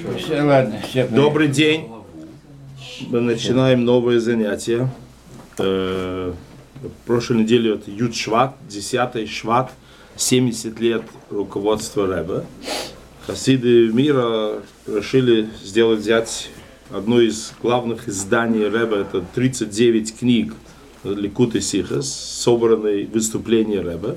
Все, ладно, все. Добрый день. Мы начинаем новое занятие. Э, прошлой неделе это Ют Шват, 10 Шват, 70 лет руководства Рэба. Хасиды мира решили сделать, взять одно из главных изданий Рэба, это 39 книг Ликут и Сихас, собранные выступления Рэба.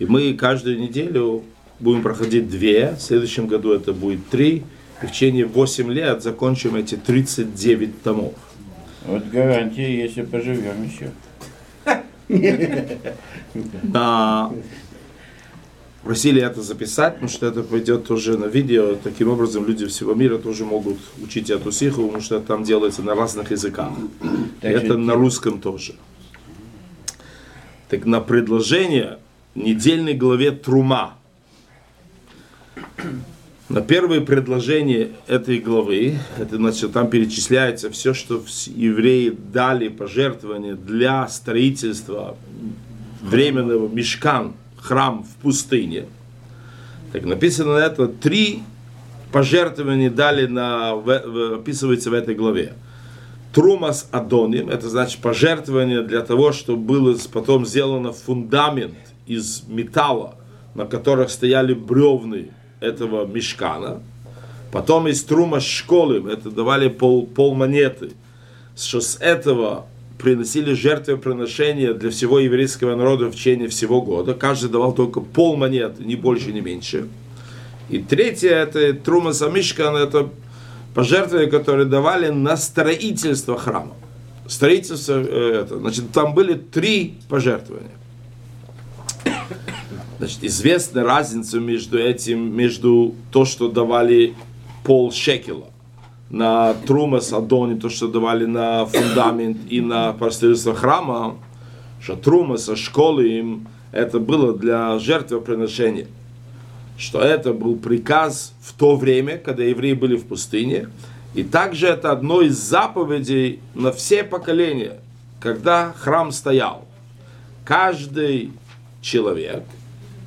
И мы каждую неделю будем проходить две, в следующем году это будет три, в течение 8 лет закончим эти 39 томов. Вот гарантия, если поживем еще. А, просили это записать, потому что это пойдет тоже на видео. Таким образом, люди всего мира тоже могут учить эту сиху, потому что там делается на разных языках. Так это на русском тоже. Так на предложение недельной главе Трума. На первое предложение этой главы, это значит, там перечисляется все, что евреи дали пожертвования для строительства временного мешкан, храм в пустыне. Так написано на это три пожертвования дали на, описывается в этой главе. Трумас Адоним, это значит пожертвование для того, чтобы было потом сделано фундамент из металла, на которых стояли бревны этого мешкана. Потом из Трума Школы, это давали пол, пол монеты, что с этого приносили жертвоприношения для всего еврейского народа в течение всего года. Каждый давал только пол монеты, ни больше, ни меньше. И третье, это Трума Самишкан, это пожертвования, которые давали на строительство храма. Строительство, э, это, значит, там были три пожертвования. Значит, известна разница между этим, между то, что давали пол шекела на Трумас Адони, то, что давали на фундамент и на строительство храма, что Трумас, а школы им, это было для жертвоприношения что это был приказ в то время, когда евреи были в пустыне. И также это одно из заповедей на все поколения, когда храм стоял. Каждый человек,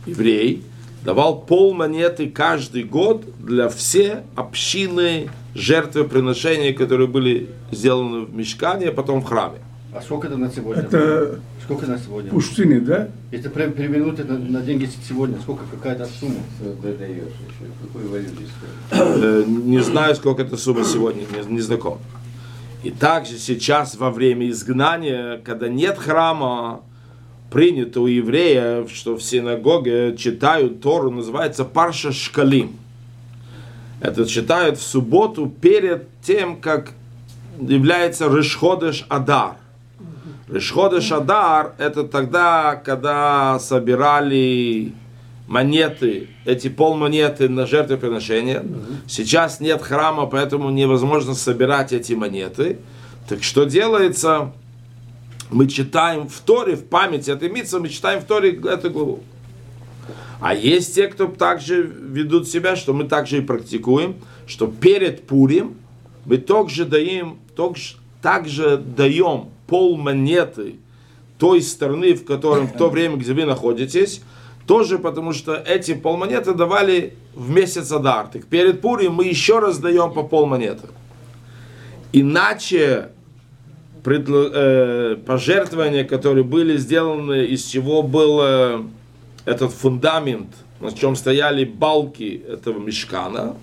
еврей, давал пол монеты каждый год для все общины жертвоприношения, которые были сделаны в мешкане, а потом в храме. А сколько это на сегодня? Это Сколько на сегодня? пустыни, да? Если прям перевернуть это на деньги сегодня, сколько какая-то сумма? Ты даешь еще? Э, Не знаю, сколько это сумма сегодня, не, не знаком. И также сейчас во время изгнания, когда нет храма, принято у евреев, что в синагоге читают Тору, называется Парша Шкалим. Это читают в субботу перед тем, как является Решходеш Адар. Решходеш Адар это тогда, когда собирали монеты, эти полмонеты на жертвоприношение. Сейчас нет храма, поэтому невозможно собирать эти монеты. Так что делается? Мы читаем в Торе, в память этой митцвы, мы читаем в Торе эту главу. А есть те, кто также ведут себя, что мы также и практикуем, что перед Пурим мы также даем, также, даем пол монеты той страны, в котором в то время, где вы находитесь, тоже потому что эти полмонеты давали в месяц Адар. Так перед Пурим мы еще раз даем по полмонеты. Иначе предло- э, пожертвования, которые были сделаны, из чего был э, этот фундамент, на чем стояли балки этого мешкана,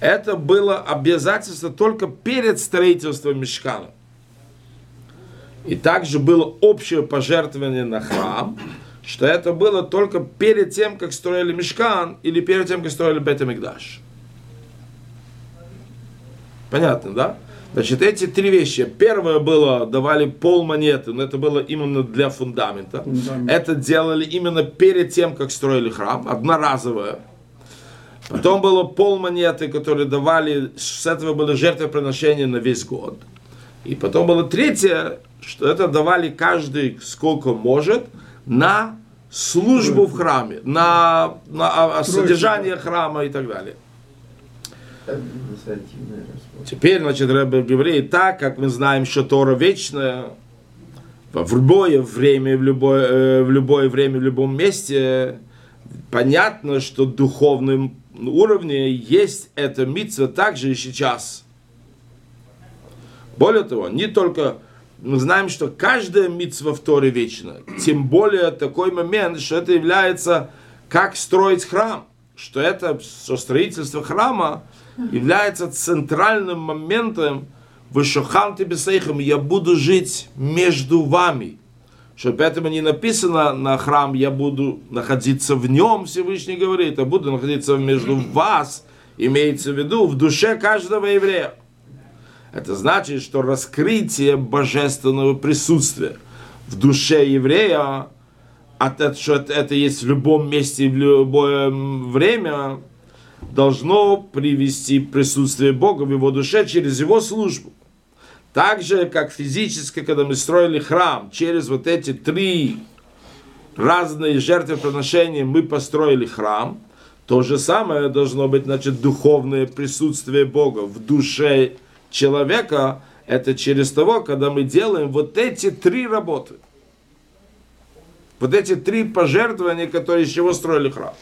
это было обязательство только перед строительством мешкана. И также было общее пожертвование на храм, что это было только перед тем, как строили мешкан, или перед тем, как строили Бетамикдаш. Понятно, да? Значит, эти три вещи. Первое было, давали пол монеты, но это было именно для фундамента. Фундамент. Это делали именно перед тем, как строили храм, одноразовое. Потом было пол монеты, которые давали, с этого было жертвоприношение на весь год. И потом было третье, что это давали каждый сколько может на службу в храме, на, на а, а, содержание храма и так далее. Теперь, значит, Рэбе говорит, так как мы знаем, что Тора вечная, в любое время, в любое, э, в любое время, в любом месте, понятно, что в духовном уровне есть эта митцва также и сейчас. Более того, не только мы знаем, что каждая митцва в Торе вечна. Тем более такой момент, что это является как строить храм. Что это что строительство храма является центральным моментом в Шохан Бесейхам. Я буду жить между вами. Что поэтому не написано на храм, я буду находиться в нем, Всевышний говорит, а буду находиться между вас, имеется в виду, в душе каждого еврея. Это значит, что раскрытие божественного присутствия в душе еврея, от это, что это есть в любом месте, в любое время, должно привести присутствие Бога в его душе через его службу. Так же, как физически, когда мы строили храм, через вот эти три разные жертвоприношения мы построили храм, то же самое должно быть, значит, духовное присутствие Бога в душе человека, это через того, когда мы делаем вот эти три работы. Вот эти три пожертвования, которые из чего строили храм.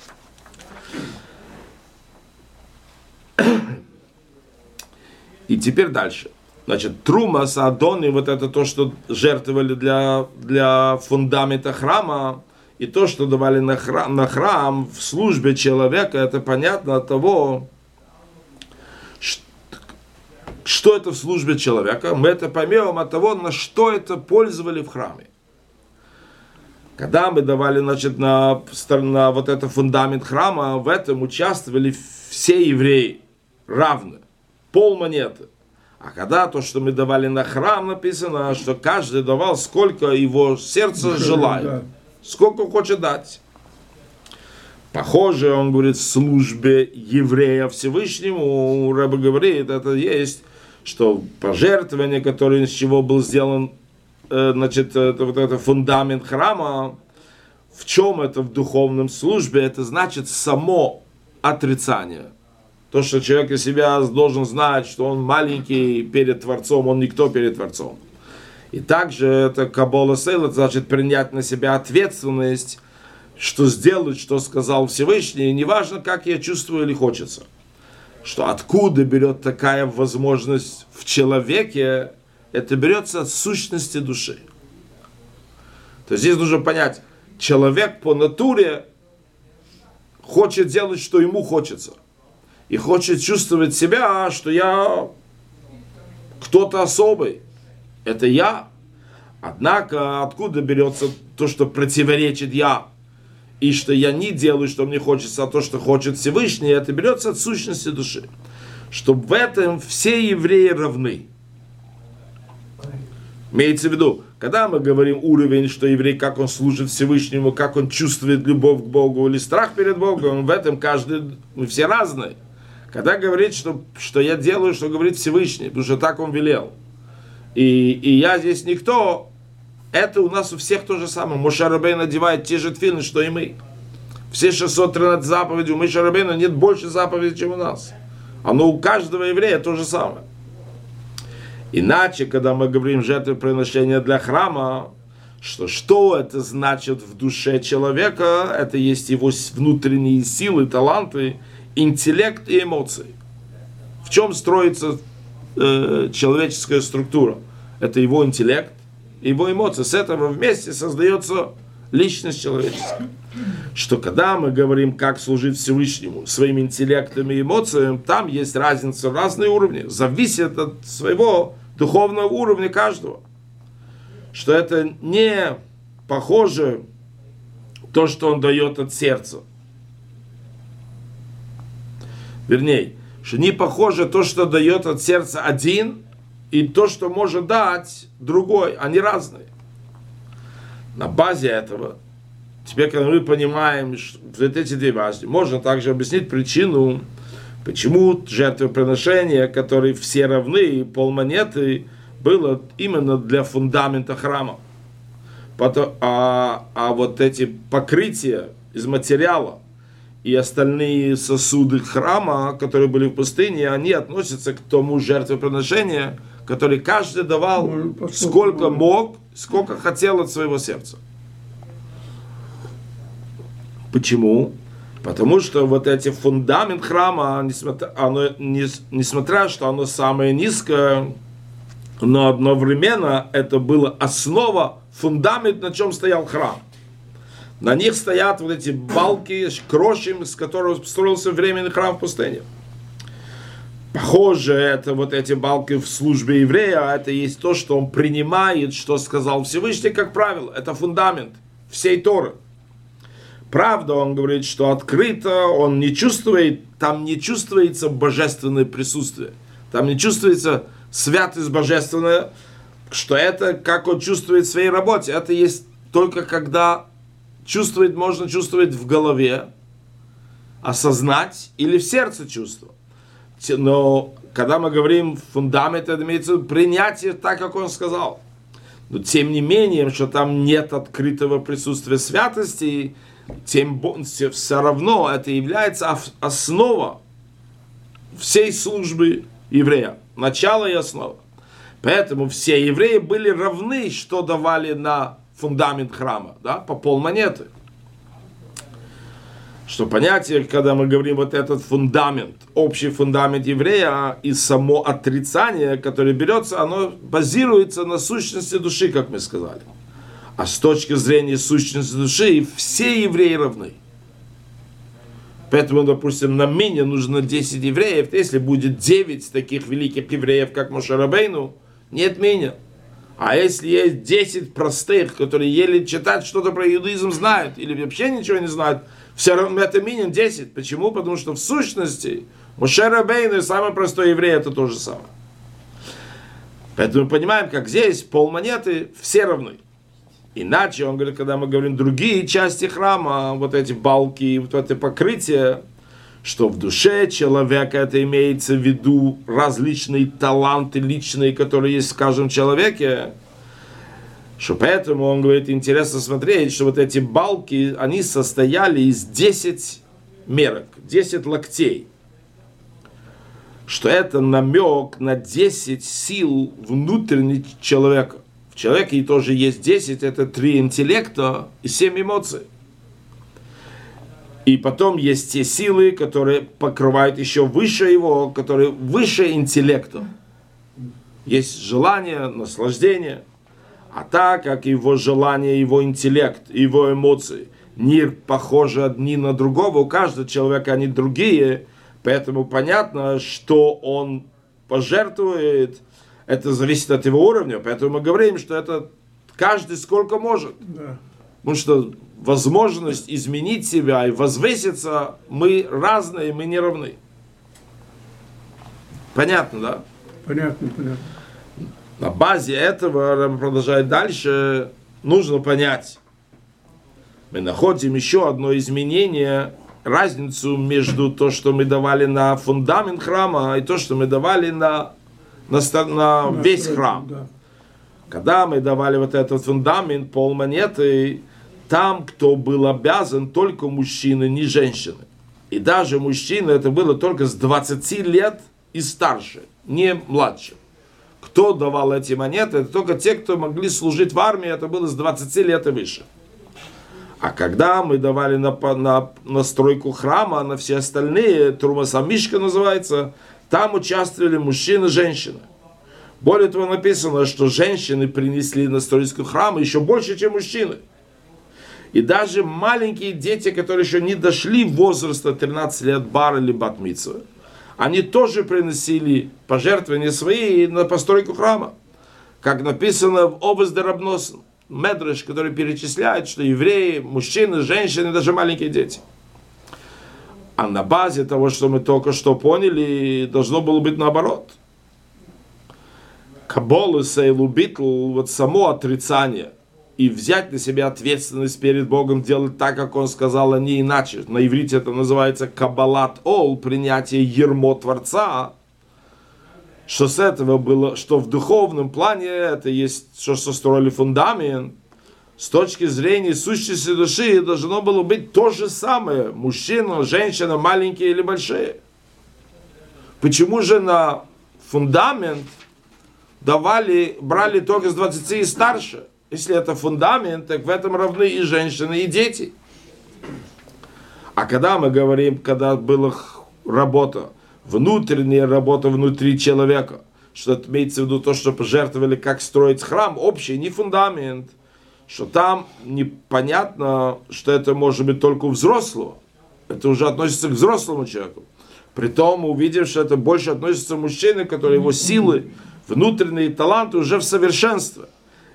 И теперь дальше. Значит, трума, садоны, вот это то, что жертвовали для, для фундамента храма, и то, что давали на храм, на храм в службе человека, это понятно от того, что это в службе человека, мы это поймем от того, на что это пользовали в храме. Когда мы давали значит, на, на вот это фундамент храма, в этом участвовали все евреи равны, пол монеты. А когда то, что мы давали на храм, написано, что каждый давал, сколько его сердце желает, сколько хочет дать. Похоже, он говорит, в службе еврея Всевышнему, Рэба говорит, это есть что пожертвование, которое из чего был сделан, э, значит, это, вот это фундамент храма, в чем это в духовном службе, это значит само отрицание. То, что человек из себя должен знать, что он маленький перед Творцом, он никто перед Творцом. И также это Кабола Сейл, это значит принять на себя ответственность, что сделать, что сказал Всевышний, неважно, как я чувствую или хочется что откуда берет такая возможность в человеке, это берется от сущности души. То есть здесь нужно понять, человек по натуре хочет делать, что ему хочется. И хочет чувствовать себя, что я кто-то особый. Это я. Однако откуда берется то, что противоречит я? и что я не делаю, что мне хочется, а то, что хочет Всевышний, это берется от сущности души. Что в этом все евреи равны. Имеется в виду, когда мы говорим уровень, что еврей, как он служит Всевышнему, как он чувствует любовь к Богу или страх перед Богом, в этом каждый, мы все разные. Когда говорит, что, что я делаю, что говорит Всевышний, потому что так он велел. И, и я здесь никто, это у нас у всех то же самое. Мушарабей надевает те же твины, что и мы. Все 613 заповедей у Мишарабейна нет больше заповедей, чем у нас. Оно у каждого еврея то же самое. Иначе, когда мы говорим жертвоприношение для храма, что что это значит в душе человека, это есть его внутренние силы, таланты, интеллект и эмоции. В чем строится э, человеческая структура? Это его интеллект, его эмоции. С этого вместе создается личность человеческая. Что когда мы говорим, как служить Всевышнему своим интеллектом и эмоциями, там есть разница, разные уровни. Зависит от своего духовного уровня каждого. Что это не похоже то, что он дает от сердца. Вернее, что не похоже то, что дает от сердца один, и то, что может дать другой, они разные. На базе этого, теперь, когда мы понимаем вот эти две базы, можно также объяснить причину, почему жертвоприношение, которые все равны, полмонеты, было именно для фундамента храма. Потом, а, а вот эти покрытия из материала и остальные сосуды храма, которые были в пустыне, они относятся к тому жертвоприношению, который каждый давал сколько мог, сколько хотел от своего сердца. Почему? Потому что вот эти фундамент храма, несмотря, оно, нес- несмотря что оно самое низкое, но одновременно это была основа, фундамент, на чем стоял храм. На них стоят вот эти балки, кроши, с которых строился временный храм в пустыне. Похоже, это вот эти балки в службе еврея, а это есть то, что он принимает, что сказал Всевышний, как правило. Это фундамент всей Торы. Правда, он говорит, что открыто, он не чувствует, там не чувствуется божественное присутствие. Там не чувствуется святость божественная, что это, как он чувствует в своей работе. Это есть только когда чувствовать можно чувствовать в голове, осознать или в сердце чувство. Но когда мы говорим фундамент, это имеется в виду принятие так, как он сказал. Но тем не менее, что там нет открытого присутствия святости, тем все, равно это является ов- основа всей службы еврея. Начало и основа. Поэтому все евреи были равны, что давали на фундамент храма, да, по пол монеты. Что понятие, когда мы говорим вот этот фундамент, общий фундамент еврея и само отрицание, которое берется, оно базируется на сущности души, как мы сказали. А с точки зрения сущности души все евреи равны. Поэтому, допустим, на мине нужно 10 евреев. Если будет 9 таких великих евреев, как Мошарабейну, нет меня. А если есть 10 простых, которые еле читать что-то про иудаизм знают, или вообще ничего не знают, все равно это минимум 10. Почему? Потому что в сущности Мошарабейну и самый простой еврей это то же самое. Поэтому мы понимаем, как здесь пол монеты все равны. Иначе, он говорит, когда мы говорим другие части храма, вот эти балки, вот это покрытие, что в душе человека это имеется в виду различные таланты личные, которые есть в каждом человеке, что поэтому, он говорит, интересно смотреть, что вот эти балки, они состояли из 10 мерок, 10 локтей. Что это намек на 10 сил внутренних человека. В человеке тоже есть 10, это 3 интеллекта и 7 эмоций. И потом есть те силы, которые покрывают еще выше его, которые выше интеллекта. Есть желание, наслаждение. А так как его желание, его интеллект, его эмоции не похожи одни на другого, у каждого человека они другие, поэтому понятно, что он пожертвует, это зависит от его уровня, поэтому мы говорим, что это каждый сколько может. Да. Потому что возможность изменить себя и возвыситься, мы разные, мы не равны. Понятно, да? Понятно, понятно. На базе этого, Рэб продолжает дальше, нужно понять. Мы находим еще одно изменение, разницу между то, что мы давали на фундамент храма, и то, что мы давали на, на, ста- на весь храм. Да. Когда мы давали вот этот фундамент, пол монеты, там, кто был обязан, только мужчины, не женщины. И даже мужчины, это было только с 20 лет и старше, не младше. Кто давал эти монеты, это только те, кто могли служить в армии, это было с 20 лет и выше. А когда мы давали на, на, на стройку храма, на все остальные, Трумасамишка называется, там участвовали мужчины и женщины. Более того, написано, что женщины принесли на стройку храма еще больше, чем мужчины. И даже маленькие дети, которые еще не дошли возраста 13 лет бар или батмитсва, они тоже приносили пожертвования свои на постройку храма. Как написано в область Дарабносен, Медреш, который перечисляет, что евреи, мужчины, женщины, даже маленькие дети. А на базе того, что мы только что поняли, должно было быть наоборот. Каболу, Сейлу, Битл, вот само отрицание и взять на себя ответственность перед Богом, делать так, как Он сказал, а не иначе. На иврите это называется кабалат ол, принятие ермо Творца. Что с этого было, что в духовном плане это есть, что состроили фундамент, с точки зрения сущности души должно было быть то же самое. Мужчина, женщина, маленькие или большие. Почему же на фундамент давали, брали только с 20 и старше? Если это фундамент, так в этом равны и женщины, и дети. А когда мы говорим, когда была работа, внутренняя работа внутри человека, что это имеется в виду то, что пожертвовали, как строить храм, общий, не фундамент, что там непонятно, что это может быть только у взрослого. Это уже относится к взрослому человеку. Притом мы увидим, что это больше относится к мужчине, который его силы, внутренние таланты уже в совершенстве.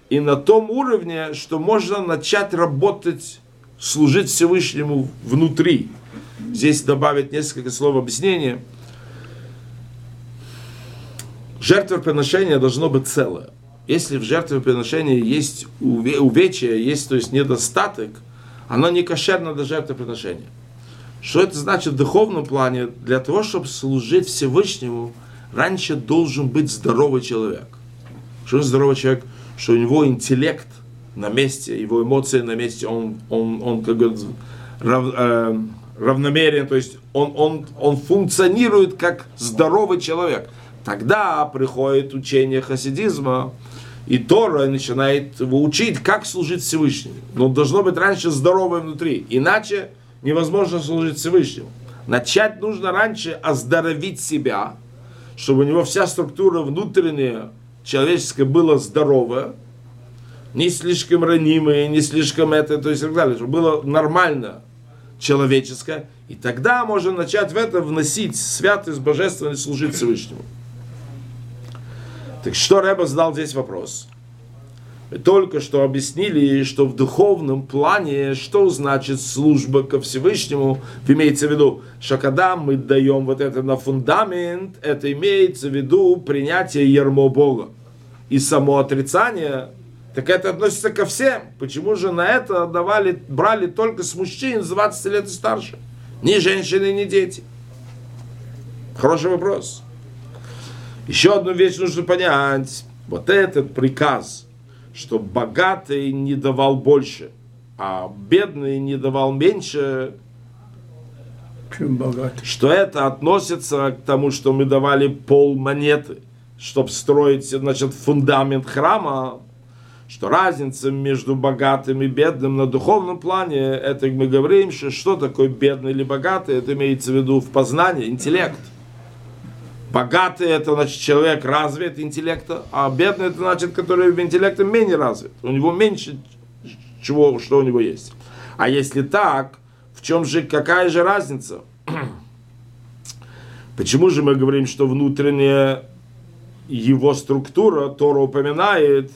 И на том уровне, что можно начать работать, служить Всевышнему внутри. Здесь добавить несколько слов объяснения. Жертвоприношение должно быть целое. Если в жертвоприношении есть уве- увечье, есть то есть недостаток, оно не кошерно для жертвоприношения. Что это значит в духовном плане? Для того, чтобы служить Всевышнему, раньше должен быть здоровый человек. Что здоровый человек? Что у него интеллект на месте, его эмоции на месте, он, он, он как бы рав- э, равномерен, то есть он, он, он функционирует как здоровый человек. Тогда приходит учение хасидизма, и Тора начинает его учить, как служить Всевышнему. Но должно быть раньше здоровое внутри, иначе невозможно служить Всевышнему. Начать нужно раньше оздоровить себя, чтобы у него вся структура внутренняя, человеческая была здоровая, не слишком ранимая, не слишком это, то есть и так далее, чтобы было нормально человеческое, и тогда можно начать в это вносить святость, божественность, служить Всевышнему. Так что Рэба задал здесь вопрос? Только что объяснили, что в духовном плане, что значит служба ко Всевышнему, имеется в виду, что когда мы даем вот это на фундамент, это имеется в виду принятие ярмо Бога. И само отрицание, так это относится ко всем. Почему же на это давали, брали только с мужчин с 20 лет и старше? Ни женщины, ни дети. Хороший вопрос. Еще одну вещь нужно понять. Вот этот приказ, что богатый не давал больше, а бедный не давал меньше, Чем богатый. что это относится к тому, что мы давали пол монеты, чтобы строить, значит, фундамент храма, что разница между богатым и бедным на духовном плане, это мы говорим, что что такое бедный или богатый, это имеется в виду в познании, интеллект. Богатый это значит человек развит интеллекта, а бедный это значит, который интеллектом менее развит. У него меньше чего, что у него есть. А если так, в чем же, какая же разница? Почему же мы говорим, что внутренняя его структура Тора упоминает,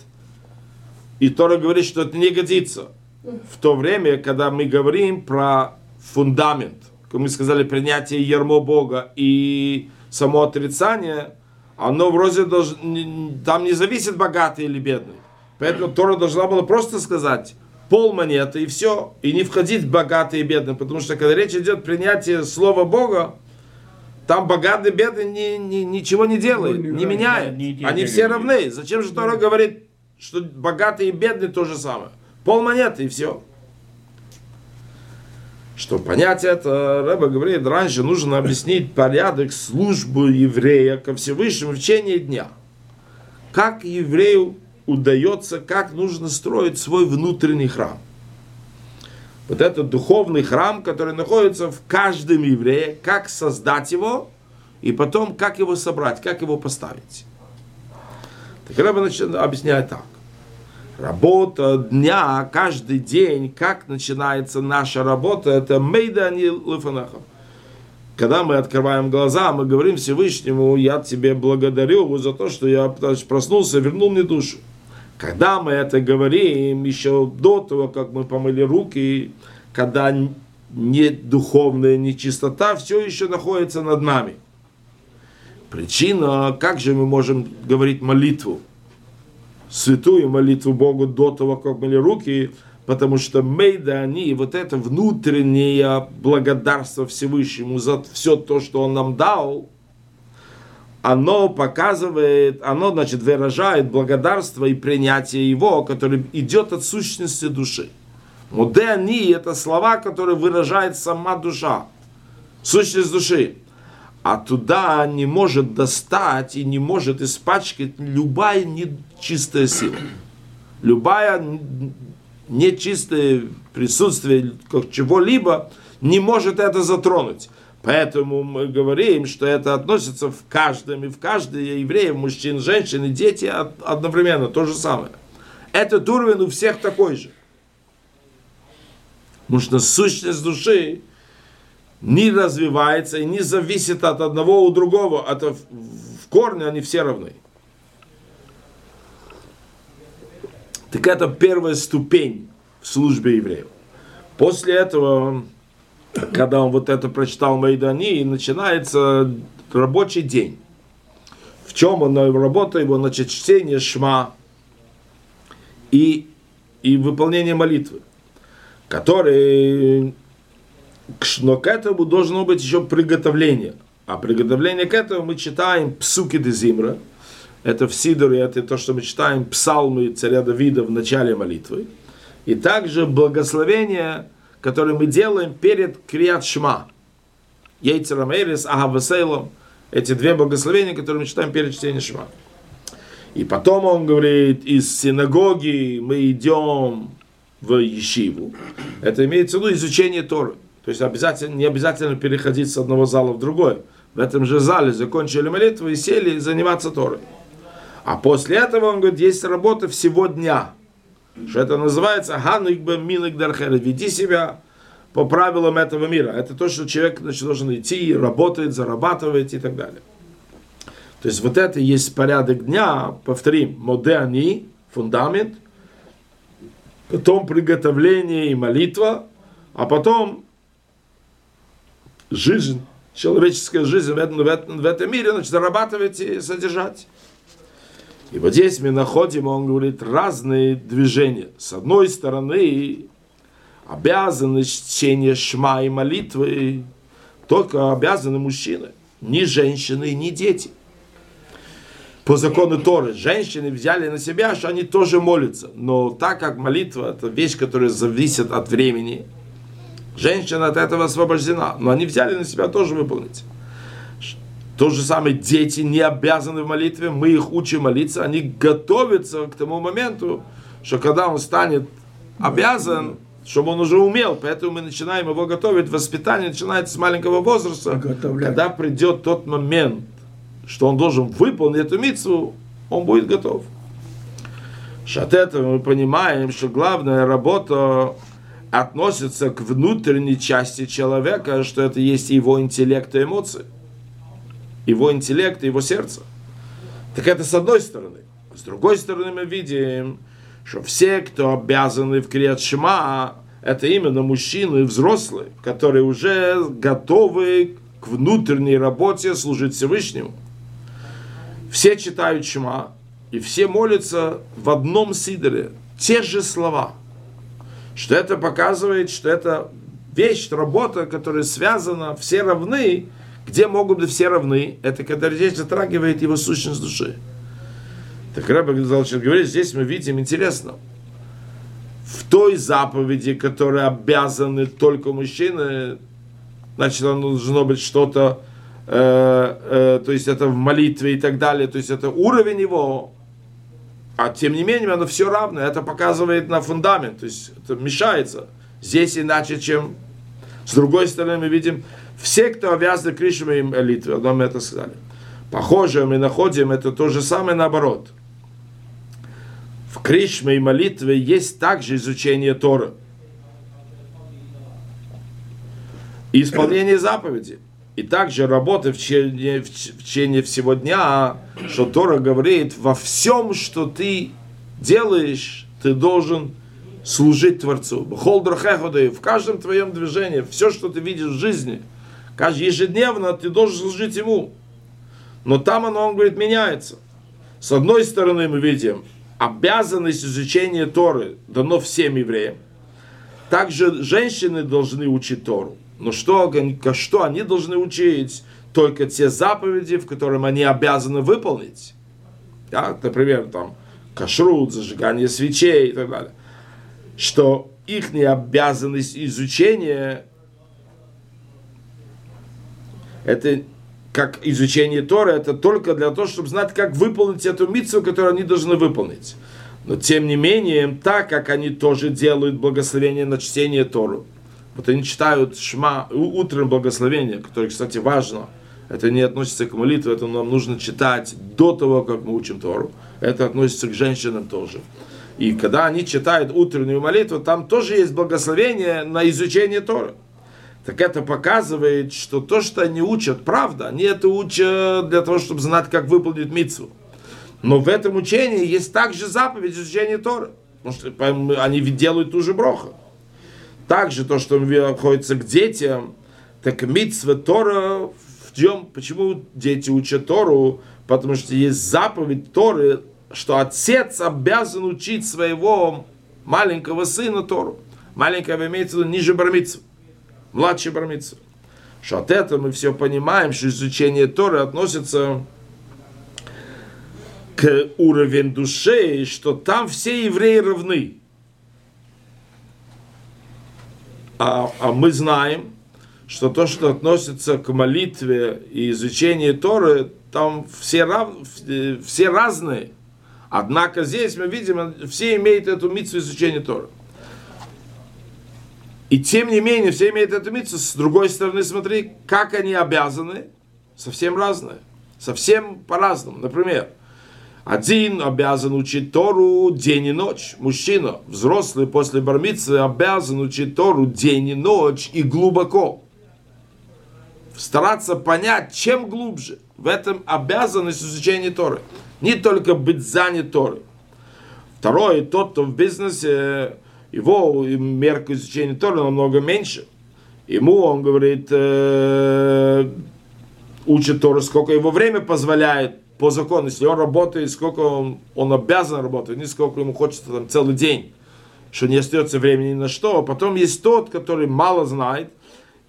и Тора говорит, что это не годится. В то время, когда мы говорим про фундамент, как мы сказали, принятие ярмо Бога и само отрицание, оно вроде долж... не- там не зависит богатый или бедный. Поэтому Тора должна была просто сказать пол монеты и все, и не входить в богатый и бедный, потому что когда речь идет принятие слова Бога, там богатый и бедный ни- ни- ничего не делает, не не играет, меняет. не те Они все равны. Зачем же Тора говорит, что богатый и бедный то же самое? Пол монеты и все. Что понять это, Рэба говорит, раньше нужно объяснить порядок службы еврея ко Всевышнему в течение дня. Как еврею удается, как нужно строить свой внутренний храм. Вот этот духовный храм, который находится в каждом еврее, как создать его, и потом как его собрать, как его поставить. Так Рэба объясняет так. Работа дня, каждый день, как начинается наша работа, это мейдани лифанахам. Когда мы открываем глаза, мы говорим Всевышнему, я тебе благодарю за то, что я проснулся, вернул мне душу. Когда мы это говорим, еще до того, как мы помыли руки, когда не духовная нечистота все еще находится над нами. Причина, как же мы можем говорить молитву? Святую молитву Богу до того, как мыли руки, потому что мейда они, вот это внутреннее благодарство Всевышнему за все то, что Он нам дал, оно показывает, оно, значит, выражает благодарство и принятие Его, которое идет от сущности души. Моде они – это слова, которые выражает сама душа, сущность души. А туда не может достать и не может испачкать любая нечистая сила. Любая нечистое присутствие как чего-либо не может это затронуть. Поэтому мы говорим, что это относится в каждом и в каждой еврея, мужчин, женщин и дети од- одновременно, то же самое. Этот уровень у всех такой же. Потому что сущность души не развивается и не зависит от одного у другого. Это в, корне они все равны. Так это первая ступень в службе евреев. После этого, когда он вот это прочитал Майдани, начинается рабочий день. В чем он работа его, значит, чтение шма и, и выполнение молитвы, который, но к этому должно быть еще приготовление. А приготовление к этому мы читаем псуки де зимра, это в Сидоре, это то, что мы читаем псалмы царя Давида в начале молитвы. И также благословение, которое мы делаем перед Крият Шма. Ейцером Эрис, Агавасейлом. Эти две благословения, которые мы читаем перед чтением Шма. И потом он говорит, из синагоги мы идем в Ешиву. Это имеется в виду изучение Торы. То есть обязательно, не обязательно переходить с одного зала в другой. В этом же зале закончили молитву и сели заниматься Торой. А после этого, он говорит, есть работа всего дня. Что это называется Ханыкба Минык Дархера. Веди себя по правилам этого мира. Это то, что человек значит, должен идти, работать, зарабатывать и так далее. То есть вот это есть порядок дня, повторим, модерни, фундамент, потом приготовление и молитва, а потом жизнь, человеческая жизнь в этом, в этом, в этом мире, значит, зарабатывать и содержать. И вот здесь мы находим, он говорит, разные движения. С одной стороны, обязанность чтения шма и молитвы только обязаны мужчины, ни женщины, ни дети. По закону Торы женщины взяли на себя, что они тоже молятся. Но так как молитва это вещь, которая зависит от времени, женщина от этого освобождена. Но они взяли на себя тоже выполнить. То же самое дети не обязаны в молитве, мы их учим молиться, они готовятся к тому моменту, что когда он станет обязан, чтобы он уже умел, поэтому мы начинаем его готовить, воспитание начинается с маленького возраста, когда придет тот момент, что он должен выполнить эту митцву, он будет готов. От этого мы понимаем, что главная работа относится к внутренней части человека, что это есть его интеллект и эмоции его интеллект и его сердце. Так это с одной стороны. С другой стороны мы видим, что все, кто обязаны в Крият Шма, это именно мужчины взрослые, которые уже готовы к внутренней работе служить Всевышнему. Все читают Шма, и все молятся в одном сидоре, те же слова. Что это показывает, что это вещь, работа, которая связана, все равны, где могут быть все равны, это когда здесь затрагивает его сущность души. Так Рэбе говорит, здесь мы видим интересно. В той заповеди, которая обязаны только мужчины, значит, оно должно быть что-то, э, э, то есть это в молитве и так далее, то есть это уровень его, а тем не менее оно все равно, это показывает на фундамент, то есть это мешается. Здесь иначе, чем с другой стороны мы видим, все, кто обязаны Кришмой и молитве, нам это сказали. Похоже, мы находим это то же самое наоборот. В Кришме и молитве есть также изучение Торы. И исполнение заповедей. И также работа в течение, в течение всего дня, что Тора говорит, во всем, что ты делаешь, ты должен служить Творцу. В каждом твоем движении, все, что ты видишь в жизни, каждый ежедневно ты должен служить Ему. Но там оно, он говорит, меняется. С одной стороны мы видим, обязанность изучения Торы дано всем евреям. Также женщины должны учить Тору. Но что, что они должны учить? Только те заповеди, в которых они обязаны выполнить. Да? Например, там, кашрут, зажигание свечей и так далее. Что их обязанность изучения это как изучение Торы, это только для того, чтобы знать, как выполнить эту миссию, которую они должны выполнить. Но тем не менее, так как они тоже делают благословение на чтение Тору, Вот они читают шма, у- утреннее благословение, которое, кстати, важно. Это не относится к молитве, это нам нужно читать до того, как мы учим Тору. Это относится к женщинам тоже. И когда они читают утреннюю молитву, там тоже есть благословение на изучение Торы. Так это показывает, что то, что они учат, правда, они это учат для того, чтобы знать, как выполнить митцву. Но в этом учении есть также заповедь изучения Торы. Потому что они делают ту же броху. Также то, что находится к детям, так митцва Тора в чем, почему дети учат Тору? Потому что есть заповедь Торы, что отец обязан учить своего маленького сына Тору. Маленького имеется в виду ниже бармицу, младший бармицу. Что от этого мы все понимаем, что изучение Торы относится к уровень души, что там все евреи равны. А, а мы знаем, что то, что относится к молитве и изучению Торы, там все, рав... все разные. Однако здесь мы видим, все имеют эту митцву изучения Торы. И тем не менее, все имеют эту митцву. С другой стороны, смотри, как они обязаны, совсем разные. Совсем по-разному. Например, один обязан учить Тору день и ночь. Мужчина, взрослый после бармицы, обязан учить Тору день и ночь и глубоко. Стараться понять, чем глубже. В этом обязанность изучения Торы. Не только быть занят Торой. Второе, тот, кто в бизнесе, его мерка изучения Торы намного меньше. Ему, он говорит, э, учит Тору, сколько его время позволяет по закону. Если он работает, сколько он, он обязан работать, не сколько ему хочется там целый день, что не остается времени ни на что. А потом есть тот, который мало знает,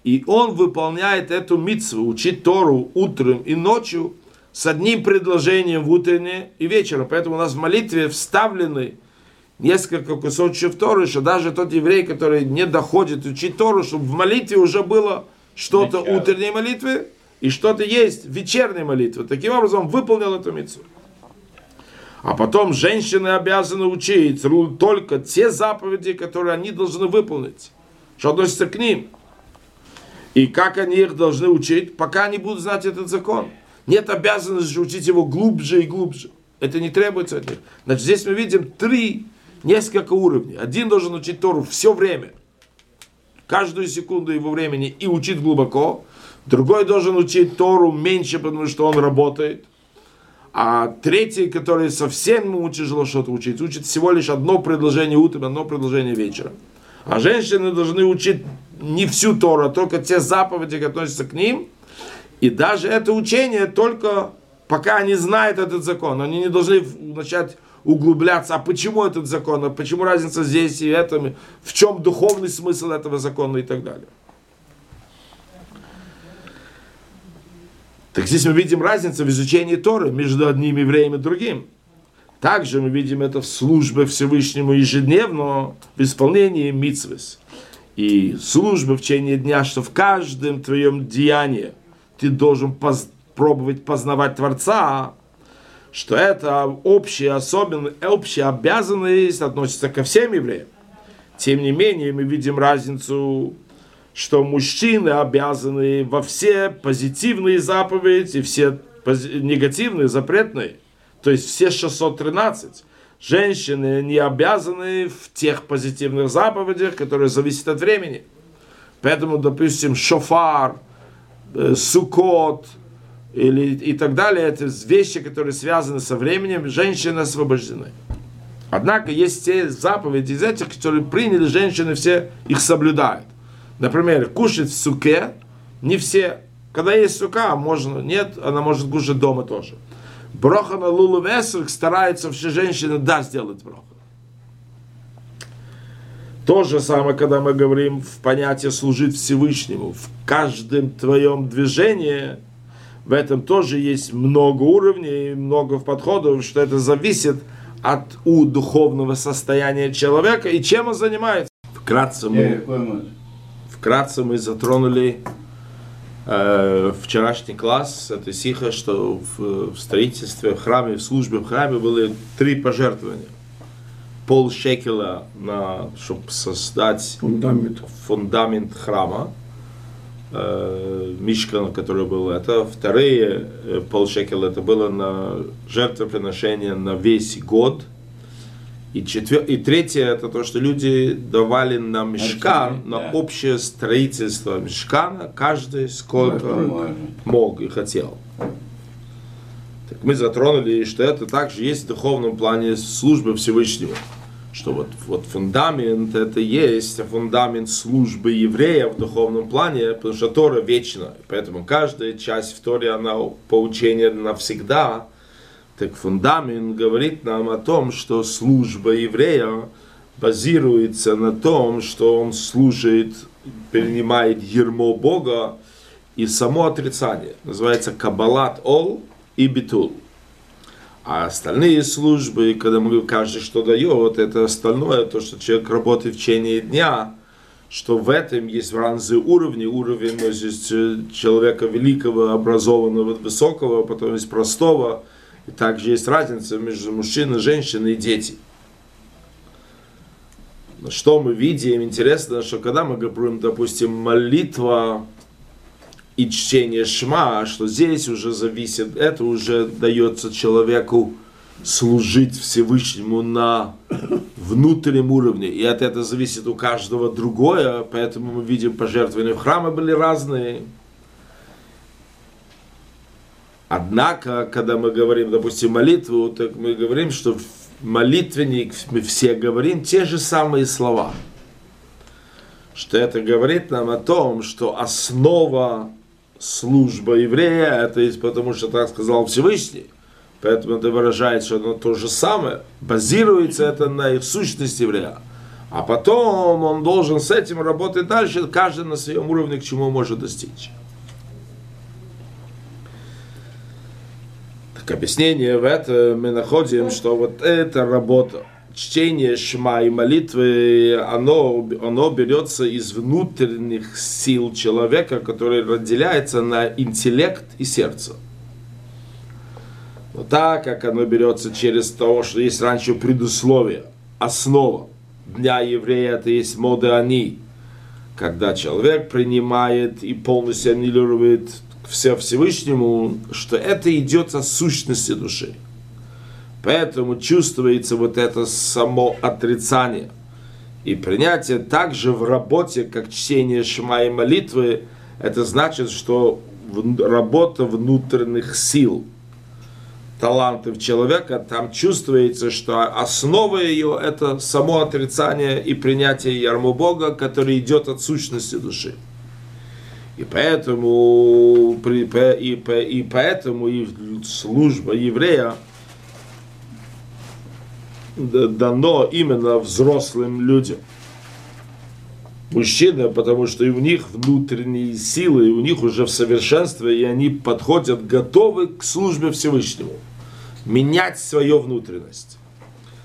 и он выполняет эту митцву, учить Тору утром и ночью с одним предложением в утреннее и вечером. Поэтому у нас в молитве вставлены несколько кусочков Торы, что даже тот еврей, который не доходит учить Тору, чтобы в молитве уже было что-то утренней молитвы и что-то есть в вечерней молитве. Таким образом, выполнил эту митцву. А потом женщины обязаны учить только те заповеди, которые они должны выполнить, что относится к ним. И как они их должны учить, пока они будут знать этот закон. Нет обязанности учить его глубже и глубже. Это не требуется от них. Значит, здесь мы видим три, несколько уровней. Один должен учить Тору все время, каждую секунду его времени и учить глубоко. Другой должен учить Тору меньше, потому что он работает. А третий, который совсем ему тяжело что-то учить, учит всего лишь одно предложение утром, одно предложение вечером. А женщины должны учить не всю Тору, а только те заповеди, которые относятся к ним. И даже это учение только пока они знают этот закон. Они не должны начать углубляться, а почему этот закон, а почему разница здесь и этом, в чем духовный смысл этого закона и так далее. Так здесь мы видим разницу в изучении Торы между одним евреем и другим. Также мы видим это в службе Всевышнему ежедневно в исполнении митцвес. И служба в течение дня, что в каждом твоем деянии ты должен поз- пробовать познавать Творца, что это общая особенность, общая обязанность относится ко всем евреям. Тем не менее, мы видим разницу, что мужчины обязаны во все позитивные заповеди, все негативные, запретные, то есть все 613. Женщины не обязаны в тех позитивных заповедях, которые зависят от времени. Поэтому, допустим, шофар, э, сукот или, и так далее, это вещи, которые связаны со временем, женщины освобождены. Однако есть те заповеди из этих, которые приняли женщины, все их соблюдают. Например, кушать в суке не все. Когда есть сука, можно, нет, она может кушать дома тоже. Броха на лулу весах стараются все женщины да сделать броху. То же самое, когда мы говорим в понятие служить Всевышнему. В каждом твоем движении в этом тоже есть много уровней, много подходов, что это зависит от у духовного состояния человека и чем он занимается. Вкратце мы. Вкратце мы затронули э, вчерашний класс, это сиха, что в, в строительстве, в храме, в службе в храме были три пожертвования. пол шекеля, на, чтобы создать Фундамент. фундамент храма, э, Мишкана, который был это. Вторые э, полшекеля это было на жертвоприношение на весь год. И, четвер... и третье это то, что люди давали на мешкан, Архивы, на да. общее строительство мешкана, каждый сколько Можно. мог и хотел. Так мы затронули, что это также есть в духовном плане службы Всевышнего. Что вот, вот фундамент это есть фундамент службы еврея в духовном плане, потому что Тора вечна. Поэтому каждая часть в Торе, она поучение навсегда. Так фундамент говорит нам о том, что служба еврея базируется на том, что он служит, принимает ермо Бога и само отрицание. Называется Кабалат Ол и Битул. А остальные службы, когда мы каждый что дает, это остальное, то, что человек работает в течение дня, что в этом есть разные уровни. Уровень есть, человека великого, образованного, высокого, потом есть простого. И также есть разница между мужчиной, женщиной и детьми. Но Что мы видим? Интересно, что когда мы говорим, допустим, молитва и чтение шма, что здесь уже зависит, это уже дается человеку служить Всевышнему на внутреннем уровне. И от этого зависит у каждого другое, поэтому мы видим пожертвования в храмы были разные. Однако, когда мы говорим, допустим, молитву, так мы говорим, что в молитвенник мы все говорим те же самые слова. Что это говорит нам о том, что основа службы еврея, это есть потому, что так сказал Всевышний. Поэтому это выражает, что оно то же самое. Базируется это на их сущности еврея. А потом он должен с этим работать дальше, каждый на своем уровне, к чему может достичь. Так объяснение в этом мы находим, что вот эта работа, чтение шма и молитвы, оно, оно берется из внутренних сил человека, который разделяется на интеллект и сердце. Но так как оно берется через то, что есть раньше предусловие, основа Дня еврея, это есть моды они, когда человек принимает и полностью аннилирует все Всевышнему, что это идет от сущности души. Поэтому чувствуется вот это само отрицание. И принятие также в работе, как чтение шма и молитвы, это значит, что работа внутренних сил, талантов человека, там чувствуется, что основа ее это само отрицание и принятие ярму Бога, который идет от сущности души. И поэтому, при- и, и поэтому и служба еврея дано именно взрослым людям. Мужчины, потому что и у них внутренние силы, и у них уже в совершенстве, и они подходят, готовы к службе Всевышнему. Менять свою внутренность.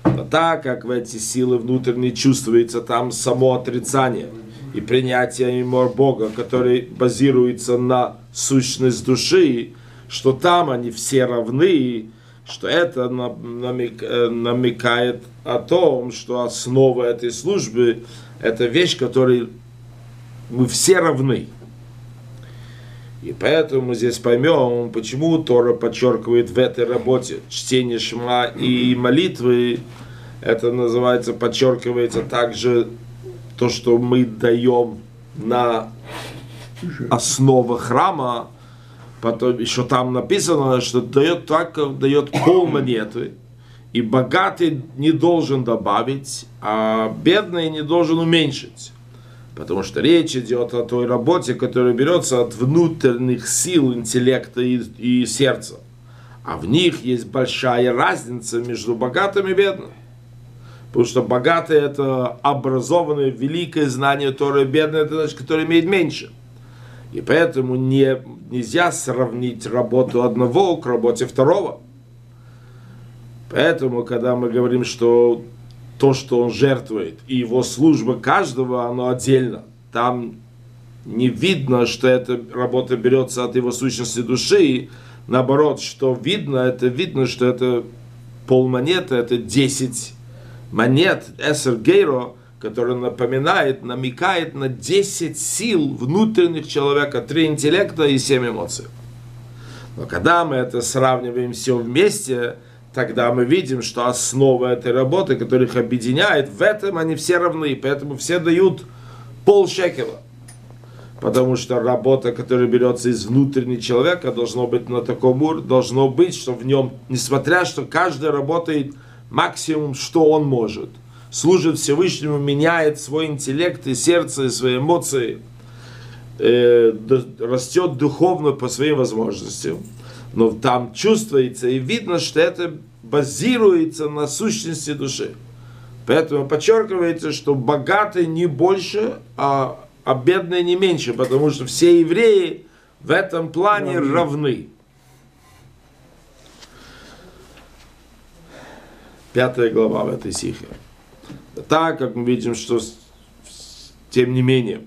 Но так как в эти силы внутренние чувствуется там само отрицание и принятие ему Бога, который базируется на сущность души, что там они все равны, что это на- намек- э, намекает о том, что основа этой службы – это вещь, которой мы все равны. И поэтому мы здесь поймем, почему Тора подчеркивает в этой работе чтение шма и молитвы. Это называется, подчеркивается также то, что мы даем на основа храма, потом еще там написано, что дает так, дает пол монеты, и богатый не должен добавить, а бедный не должен уменьшить. Потому что речь идет о той работе, которая берется от внутренних сил интеллекта и, и сердца. А в них есть большая разница между богатым и бедным. Потому что богатый это образованное, великое знание Торы, бедный это значит, который имеет меньше. И поэтому не, нельзя сравнить работу одного к работе второго. Поэтому, когда мы говорим, что то, что он жертвует, и его служба каждого, оно отдельно. Там не видно, что эта работа берется от его сущности души. Наоборот, что видно, это видно, что это полмонеты, это 10 монет Эсер Гейро, который напоминает, намекает на 10 сил внутренних человека, 3 интеллекта и 7 эмоций. Но когда мы это сравниваем все вместе, тогда мы видим, что основа этой работы, которая их объединяет, в этом они все равны, поэтому все дают пол шекела. Потому что работа, которая берется из внутреннего человека, должно быть на таком уровне, должно быть, что в нем, несмотря что каждый работает максимум, что он может, служит Всевышнему, меняет свой интеллект и сердце, и свои эмоции, э, растет духовно по своим возможностям. Но там чувствуется и видно, что это базируется на сущности души. Поэтому подчеркивается, что богатый не больше, а а бедные не меньше, потому что все евреи в этом плане равны. Пятая глава в этой стихе. Так, как мы видим, что тем не менее,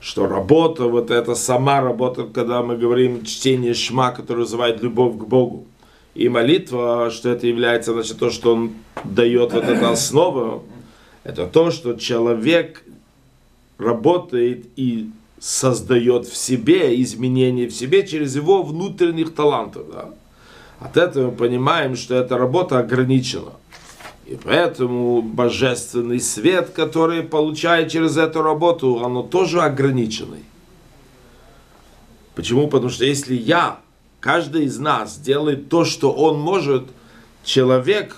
что работа, вот эта сама работа, когда мы говорим чтение шма, которое называет любовь к Богу, и молитва, что это является, значит, то, что он дает вот эту основу, это то, что человек работает и создает в себе изменения в себе через его внутренних талантов. Да? От этого мы понимаем, что эта работа ограничена. И поэтому божественный свет, который получает через эту работу, оно тоже ограниченный. Почему? Потому что если я, каждый из нас делает то, что он может, человек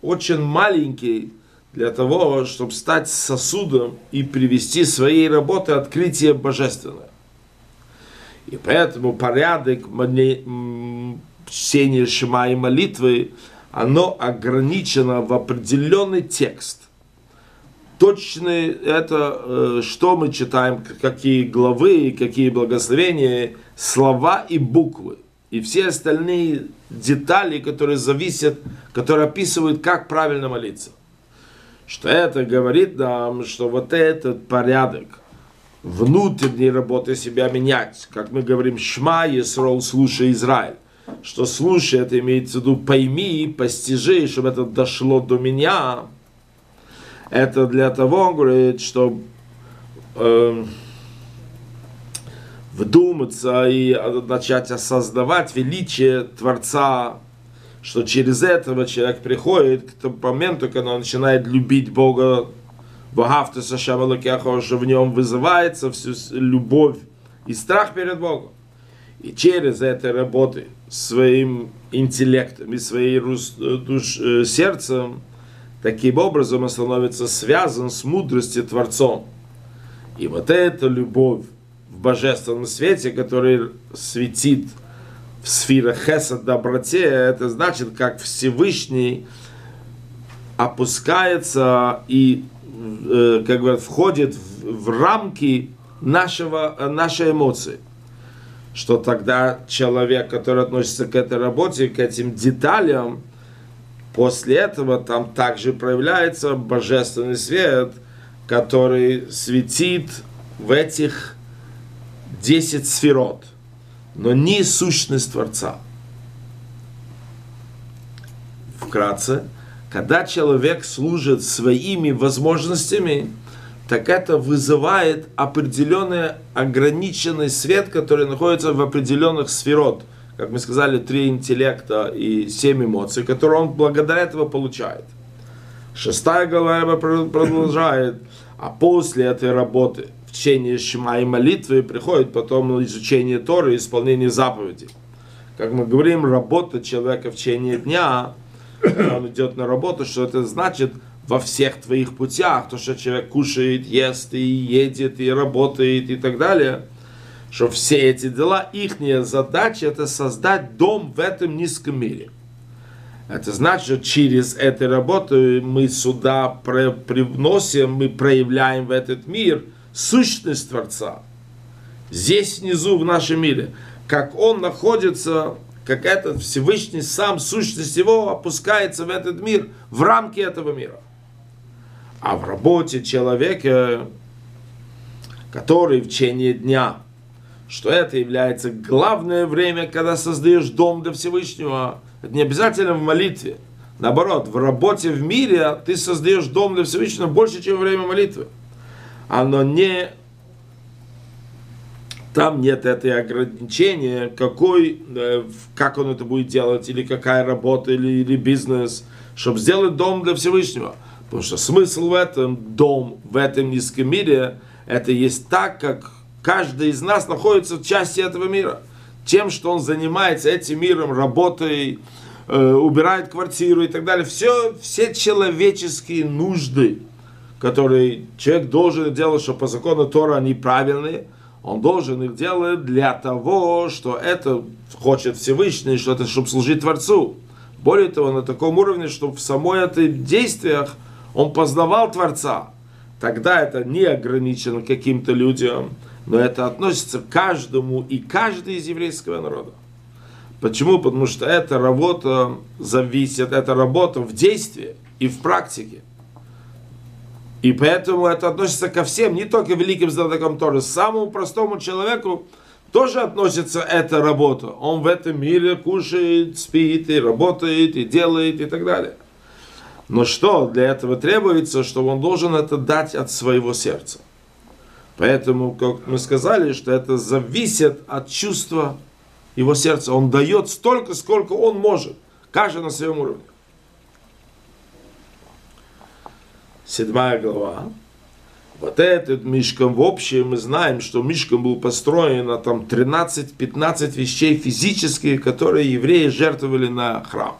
очень маленький, для того, чтобы стать сосудом и привести своей работы открытие божественное. И поэтому порядок чтения Шима и молитвы, оно ограничено в определенный текст. Точно это, э, что мы читаем, какие главы, какие благословения, слова и буквы. И все остальные детали, которые зависят, которые описывают, как правильно молиться что это говорит нам, что вот этот порядок внутренней работы себя менять, как мы говорим, шма Есрол, слушай Израиль, что слушай, это имеется в виду пойми, постижи, чтобы это дошло до меня, это для того, говорит, чтобы э, вдуматься и начать осознавать величие Творца что через этого человек приходит к тому моменту, когда он начинает любить Бога, Вагавта Сашавалакяхова, что в нем вызывается всю любовь и страх перед Богом. И через это работы своим интеллектом и своим душ, э, сердцем, таким образом он становится связан с мудростью Творцом. И вот эта любовь в божественном свете, который светит в сфера Хеса доброте, это значит, как Всевышний опускается и, э, как говорят, входит в, в рамки нашего, нашей эмоции. Что тогда человек, который относится к этой работе, к этим деталям, после этого там также проявляется божественный свет, который светит в этих 10 сферот – но не сущность Творца. Вкратце, когда человек служит своими возможностями, так это вызывает определенный ограниченный свет, который находится в определенных сферот. Как мы сказали, три интеллекта и семь эмоций, которые он благодаря этого получает. Шестая глава продолжает, а после этой работы – в течение Шма и молитвы приходит потом изучение Торы и исполнение заповедей. Как мы говорим, работа человека в течение дня, он идет на работу, что это значит во всех твоих путях, то, что человек кушает, ест и едет, и работает и так далее, что все эти дела, их задача это создать дом в этом низком мире. Это значит, что через эту работу мы сюда привносим, мы проявляем в этот мир – сущность Творца, здесь внизу в нашем мире, как он находится, как этот Всевышний сам, сущность его опускается в этот мир, в рамки этого мира. А в работе человека, который в течение дня, что это является главное время, когда создаешь дом для Всевышнего, это не обязательно в молитве, Наоборот, в работе в мире ты создаешь дом для Всевышнего больше, чем во время молитвы. Оно не... Там нет этой ограничения, какой, э, как он это будет делать, или какая работа, или, или бизнес, чтобы сделать дом для Всевышнего. Потому что смысл в этом, дом в этом низком мире, это есть так, как каждый из нас находится в части этого мира. Тем, что он занимается этим миром, работой, э, убирает квартиру и так далее. Все, все человеческие нужды, которые человек должен делать, что по закону Тора они правильные, он должен их делать для того, что это хочет Всевышний, что это, чтобы служить Творцу. Более того, на таком уровне, чтобы в самой этой действиях он познавал Творца. Тогда это не ограничено каким-то людям, но это относится к каждому и каждый из еврейского народа. Почему? Потому что эта работа зависит, эта работа в действии и в практике. И поэтому это относится ко всем, не только великим знатокам Торы. Самому простому человеку тоже относится эта работа. Он в этом мире кушает, спит, и работает, и делает, и так далее. Но что для этого требуется, что он должен это дать от своего сердца. Поэтому, как мы сказали, что это зависит от чувства его сердца. Он дает столько, сколько он может. Каждый на своем уровне. Седьмая глава. Вот этот Мишкам в общем мы знаем, что Мишкам был построен на там 13-15 вещей физических, которые евреи жертвовали на храм.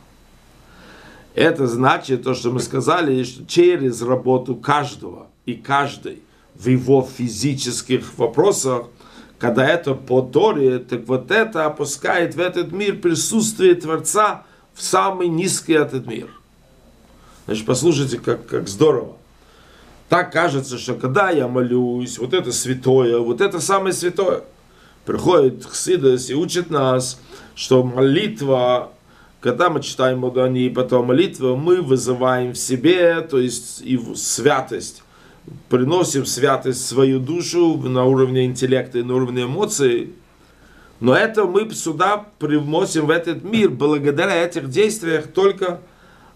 Это значит то, что мы сказали, что через работу каждого и каждой в его физических вопросах, когда это по Торе, так вот это опускает в этот мир присутствие Творца в самый низкий этот мир. Значит, послушайте, как, как здорово. Так кажется, что когда я молюсь, вот это святое, вот это самое святое. Приходит Хсидас и учит нас, что молитва, когда мы читаем Модани и потом молитва, мы вызываем в себе, то есть и святость, приносим святость в свою душу на уровне интеллекта и на уровне эмоций, но это мы сюда привносим в этот мир благодаря этих действиях только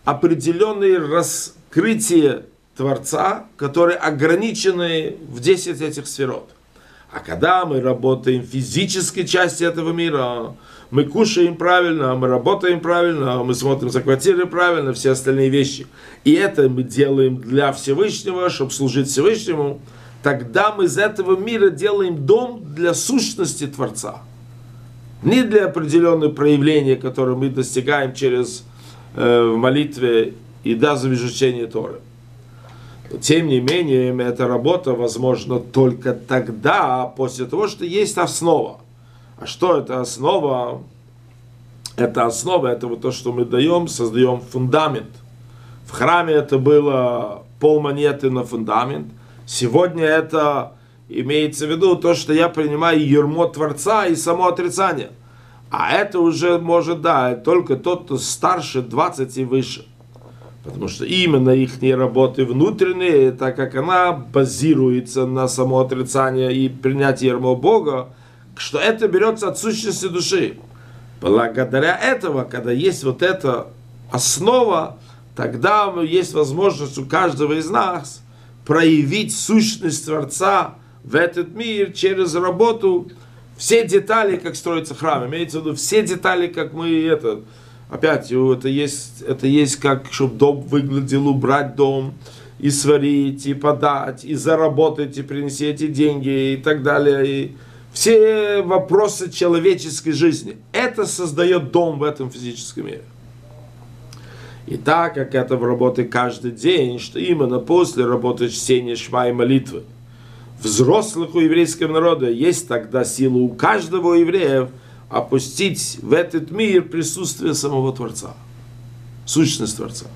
определенные раскрытия Творца, которые ограничены в 10 этих сферот. А когда мы работаем в физической части этого мира, мы кушаем правильно, мы работаем правильно, мы смотрим за квартирой правильно, все остальные вещи. И это мы делаем для Всевышнего, чтобы служить Всевышнему, тогда мы из этого мира делаем дом для сущности Творца. Не для определенных проявлений, которые мы достигаем через э, молитве и даже в изучении Торы. Тем не менее, эта работа возможна только тогда, после того, что есть основа. А что это основа? Это основа, это вот то, что мы даем, создаем фундамент. В храме это было пол монеты на фундамент. Сегодня это имеется в виду то, что я принимаю ермо Творца и само отрицание. А это уже может, да, только тот, кто старше 20 и выше. Потому что именно их работы внутренние, так как она базируется на самоотрицании и принятии ермо Бога, что это берется от сущности души. Благодаря этого, когда есть вот эта основа, тогда есть возможность у каждого из нас проявить сущность Творца в этот мир через работу все детали, как строится храм, имеется в виду все детали, как мы это, Опять, это есть, это есть как, чтобы дом выглядел, убрать дом, и сварить, и подать, и заработать, и принести эти деньги, и так далее. И все вопросы человеческой жизни. Это создает дом в этом физическом мире. И так как это в работе каждый день, что именно после работы чтения шма и молитвы, взрослых у еврейского народа есть тогда сила у каждого еврея опустить в этот мир присутствие самого Творца, сущность Творца.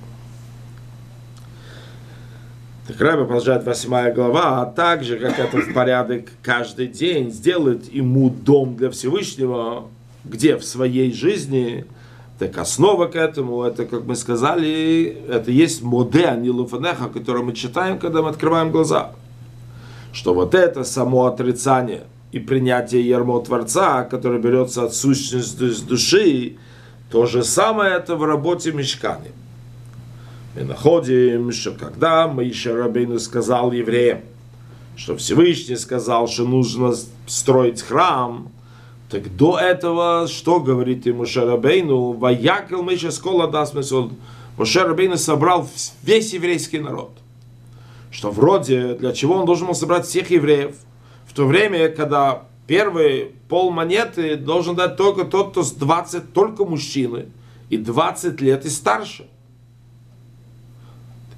Так Раби продолжает 8 глава, а также, как это в порядок каждый день, сделать ему дом для Всевышнего, где в своей жизни, так основа к этому, это, как мы сказали, это есть моде анилуфанеха, который мы читаем, когда мы открываем глаза. Что вот это само отрицание – и принятие ярмо Творца, который берется от сущности души, то же самое это в работе мешкани. Мы находим, что когда Моисей Рабейну сказал евреям, что Всевышний сказал, что нужно строить храм, так до этого, что говорит ему Шарабейну, «Ваякал Моисей скола даст Моше Рабейну собрал весь еврейский народ. Что вроде, для чего он должен был собрать всех евреев, в то время, когда первый пол монеты должен дать только тот, кто с 20, только мужчины, и 20 лет и старше.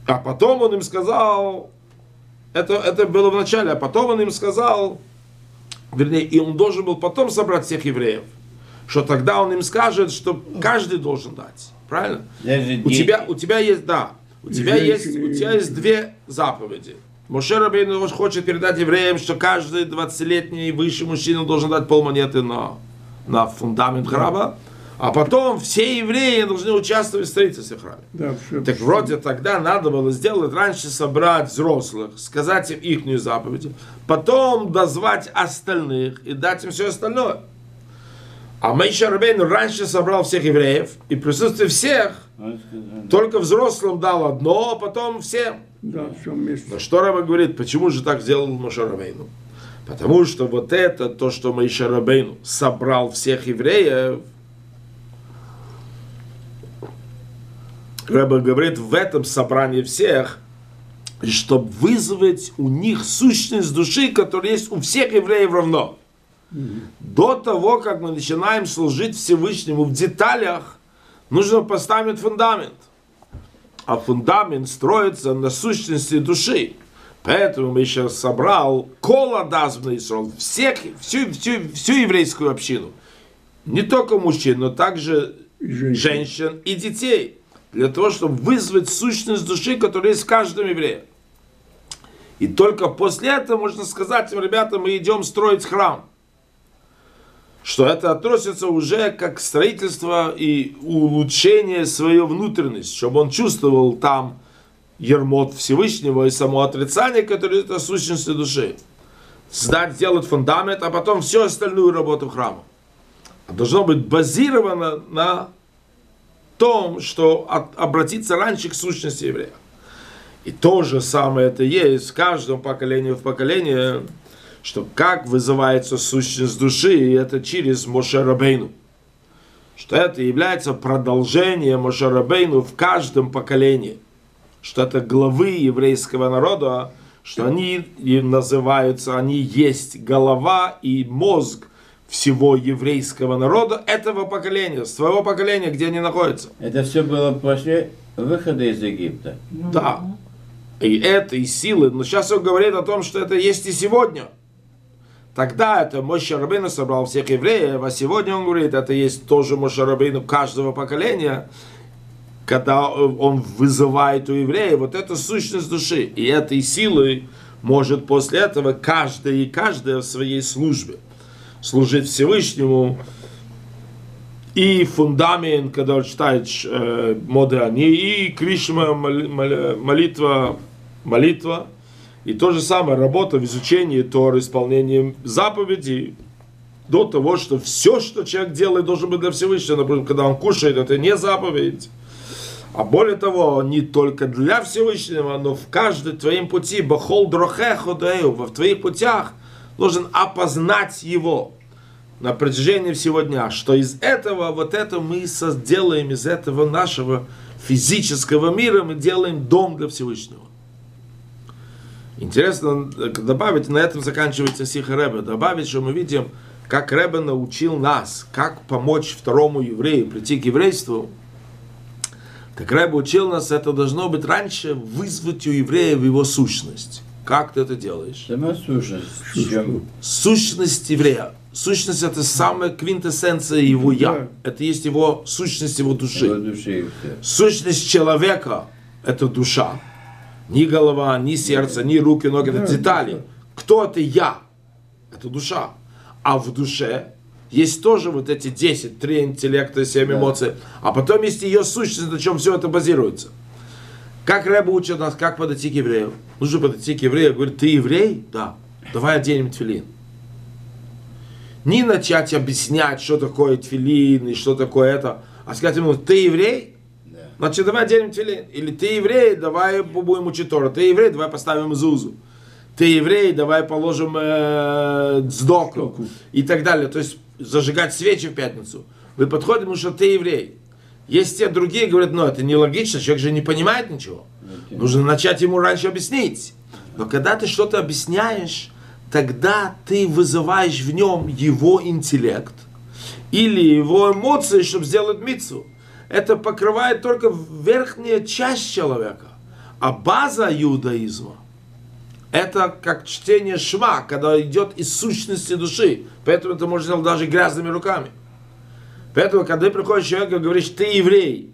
А потом он им сказал, это, это было в начале, а потом он им сказал, вернее, и он должен был потом собрать всех евреев, что тогда он им скажет, что каждый должен дать. Правильно? Даже У дети. тебя, у тебя есть, да, у тебя есть, у тебя есть две заповеди. Моше Рабейну хочет передать евреям, что каждый 20-летний и выше мужчина должен дать полмонеты на, на фундамент храма, а потом все евреи должны участвовать в строительстве храма. Да, все. Так вроде тогда надо было сделать раньше собрать взрослых, сказать им ихнюю заповедь, потом дозвать остальных и дать им все остальное. А Мейша Рабейну раньше собрал всех евреев, и в присутствии всех только взрослым дал одно, а потом всем. Да, все вместе. Но что Раба говорит, почему же так сделал Моше Рабейну? Потому что вот это, то, что Моше Рабейну собрал всех евреев, Раба говорит, в этом собрании всех, чтобы вызвать у них сущность души, которая есть у всех евреев равно. До того, как мы начинаем служить Всевышнему в деталях, нужно поставить фундамент. А фундамент строится на сущности души. Поэтому мы еще собрал кола дазбна Исрол, всех, всю, всю, всю еврейскую общину. Не только мужчин, но также женщин и детей. Для того, чтобы вызвать сущность души, которая есть в каждом еврее. И только после этого можно сказать им, ребята, мы идем строить храм. Что это относится уже как строительство и улучшение своей внутренности, чтобы он чувствовал там ермот Всевышнего и само отрицание, которое это сущность души. Сдать, сделать фундамент, а потом всю остальную работу храма. Должно быть базировано на том, что от- обратиться раньше к сущности еврея. И то же самое это есть в каждом поколении в поколение, что как вызывается сущность души, и это через Моше Рабейну. Что это является продолжением Моше Рабейну в каждом поколении. Что это главы еврейского народа, что они называются, они есть голова и мозг всего еврейского народа этого поколения, своего поколения, где они находятся. Это все было после выхода из Египта. Да. И этой силы, но сейчас он говорит о том, что это есть и сегодня. Тогда это Моше Рабейну собрал всех евреев, а сегодня он говорит, это есть тоже Моше Рабейну каждого поколения, когда он вызывает у евреев вот эту сущность души. И этой силой может после этого каждый и каждая в своей службе служить Всевышнему, и фундамент, когда он читает э, Модеани, и Кришма, моли- моли- молитва, молитва, и то же самое работа в изучении Тора, исполнением заповедей, до того, что все, что человек делает, должно быть для Всевышнего. Например, когда он кушает, это не заповедь. А более того, не только для Всевышнего, но в каждом твоем пути, бахол дрохехо даэу, в твоих путях должен опознать его на протяжении всего дня, что из этого, вот это мы сделаем, из этого нашего физического мира мы делаем дом для Всевышнего. Интересно э, добавить, на этом заканчивается Сиха Ребе, добавить, что мы видим, как Ребе научил нас, как помочь второму еврею прийти к еврейству. Так Ребе учил нас, это должно быть раньше вызвать у еврея его сущность. Как ты это делаешь? Сущность. Сущность еврея. Сущность это самая квинтэссенция его я. Это есть его сущность его Его души. души и все. Сущность человека это душа. Ни голова, ни сердце, ни руки, ноги, это детали. Кто это я? Это душа. А в душе есть тоже вот эти 10, 3 интеллекта, 7 эмоций. А потом есть ее сущность, на чем все это базируется. Как Рэба учит нас, как подойти к еврею? Нужно подойти к еврею, говорит, ты еврей? Да. Давай оденем тфилин. Не начать объяснять, что такое тфилин и что такое это, а сказать ему, ты еврей? Да. Значит, давай оденем тфилин. Или ты еврей, давай будем учить Тору. Ты еврей, давай поставим Зузу. Ты еврей, давай положим э, сдоку. И так далее. То есть зажигать свечи в пятницу. Вы подходите, потому что ты еврей. Есть те другие, говорят, ну это нелогично, человек же не понимает ничего. Нужно начать ему раньше объяснить. Но когда ты что-то объясняешь, тогда ты вызываешь в нем его интеллект или его эмоции, чтобы сделать мицу. Это покрывает только верхняя часть человека. А база иудаизма – это как чтение шма, когда идет из сущности души. Поэтому это можно сделать даже грязными руками. Поэтому, когда приходит человек и говоришь, ты еврей,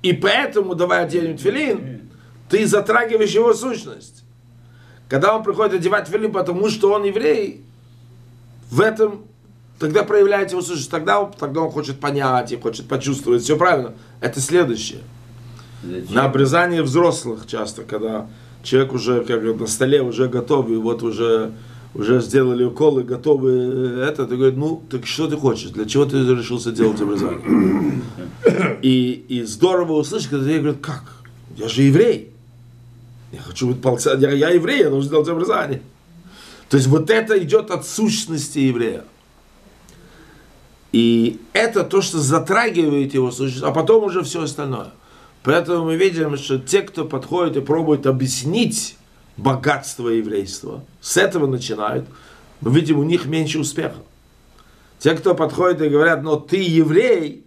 и поэтому давай оденем тфилин, ты затрагиваешь его сущность. Когда он приходит одевать тфилин, потому что он еврей, в этом тогда проявляется его сущность. Тогда он, тогда он хочет понять и хочет почувствовать. Все правильно. Это следующее. Зачем? На обрезание взрослых часто, когда человек уже как на столе уже готов, и вот уже, уже сделали уколы, готовы э, это, ты говоришь, ну, так что ты хочешь, для чего ты решился делать обрезание? И, и здорово услышать, когда тебе говорят, как? Я же еврей. Я хочу быть полца, я, я еврей, я должен делать обрезание. То есть вот это идет от сущности еврея. И это то, что затрагивает его сущность, а потом уже все остальное. Поэтому мы видим, что те, кто подходит и пробует объяснить богатство еврейства, с этого начинают, мы видим, у них меньше успеха. Те, кто подходит и говорят, но ты еврей,